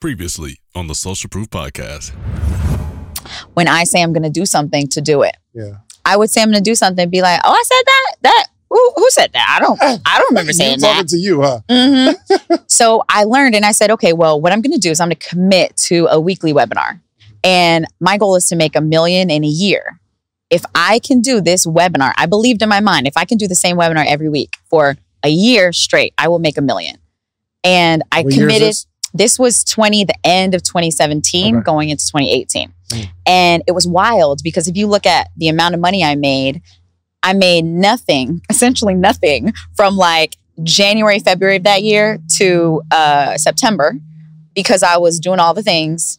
Previously on the Social Proof Podcast. When I say I'm going to do something, to do it. Yeah. I would say I'm going to do something, be like, "Oh, I said that. That who, who said that? I don't. I don't remember You saying talking that." to you, huh? hmm so I learned, and I said, "Okay, well, what I'm going to do is I'm going to commit to a weekly webinar, and my goal is to make a million in a year. If I can do this webinar, I believed in my mind, if I can do the same webinar every week for a year straight, I will make a million. And I What year is committed. This? Was 20, the end of 2017, Okay. going into 2018. Mm. And it was wild because if you look at the amount of money I made, I made nothing, essentially nothing from like January, February of that year to uh, September because I was doing all the things.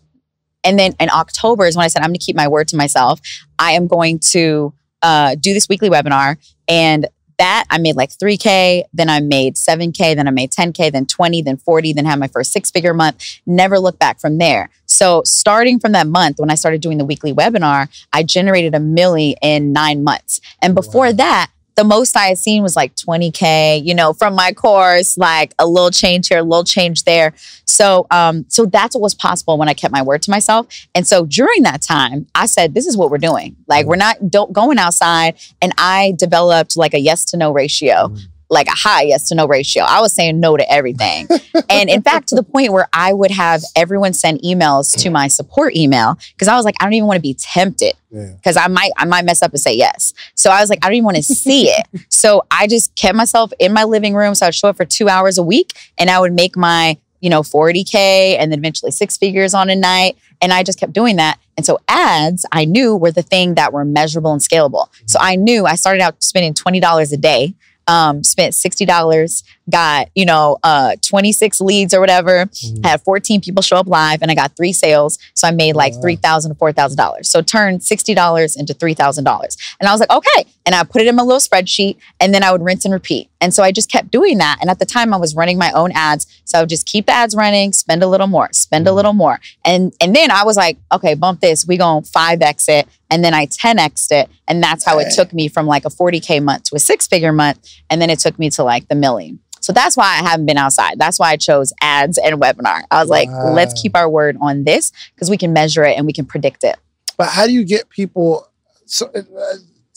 And then in October is when I said, I'm going to keep my word to myself. I am going to uh, do this weekly webinar. And that I made like 3K, then I made 7K, then I made 10K, then 20, then 40, then had my first six figure month. Never looked back from there. So starting from that month, when I started doing the weekly webinar, I generated a milli in nine months. And before Wow. that, the most I had seen was like 20K, you know, from my course, like a little change here, a little change there. So um, so that's what was possible when I kept my word to myself. And so during that time, I said, this is what we're doing. Like we're not going outside. And I developed like a yes to no ratio. Like a high yes to no ratio. I was saying no to everything. and in fact, to the point where I would have everyone send emails to my support email because I was like, I don't even want to be tempted Yeah. because I might I might mess up and say yes. So I was like, I don't even want to see it. So I just kept myself in my living room. So I'd show up for two hours a week and I would make my, you know, 40K and then eventually six figures on a night. And I just kept doing that. And so ads I knew were the thing that were measurable and scalable. So mm-hmm. I knew I started out spending $20 a day. Um, spent $60, got, you know, uh, 26 leads or whatever Mhm. had 14 people show up live and I got three sales. So I made like Wow. 3,000 to $4,000. So turned $60 into $3,000. And I was like, okay. And I put it in my little spreadsheet and then I would rinse and repeat. And so I just kept doing that. And at the time I was running my own ads. So I would just keep the ads running, spend a little more, spend a Mhm. little more. And and then I was like, okay, bump this. We going 5x it. And then I 10x'd it. And that's how it took me from like a 40K month to a six figure month. And then it took me to like the million. So that's why I haven't been outside. That's why I chose ads and webinar. I was like, let's keep our word on this because we can measure it and we can predict it. But how do you get people? So uh,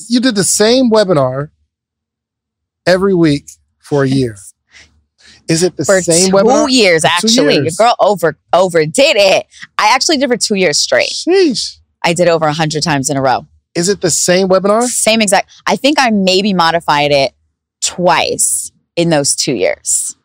you did the same webinar every week for a year. Is it the For same two webinar? years, For two actually. years. Your girl over overdid it. I actually did it for two years straight. Sheesh. I did over a hundred times in a row. Is it the same webinar? Same exact. I think I maybe modified it twice in those two years.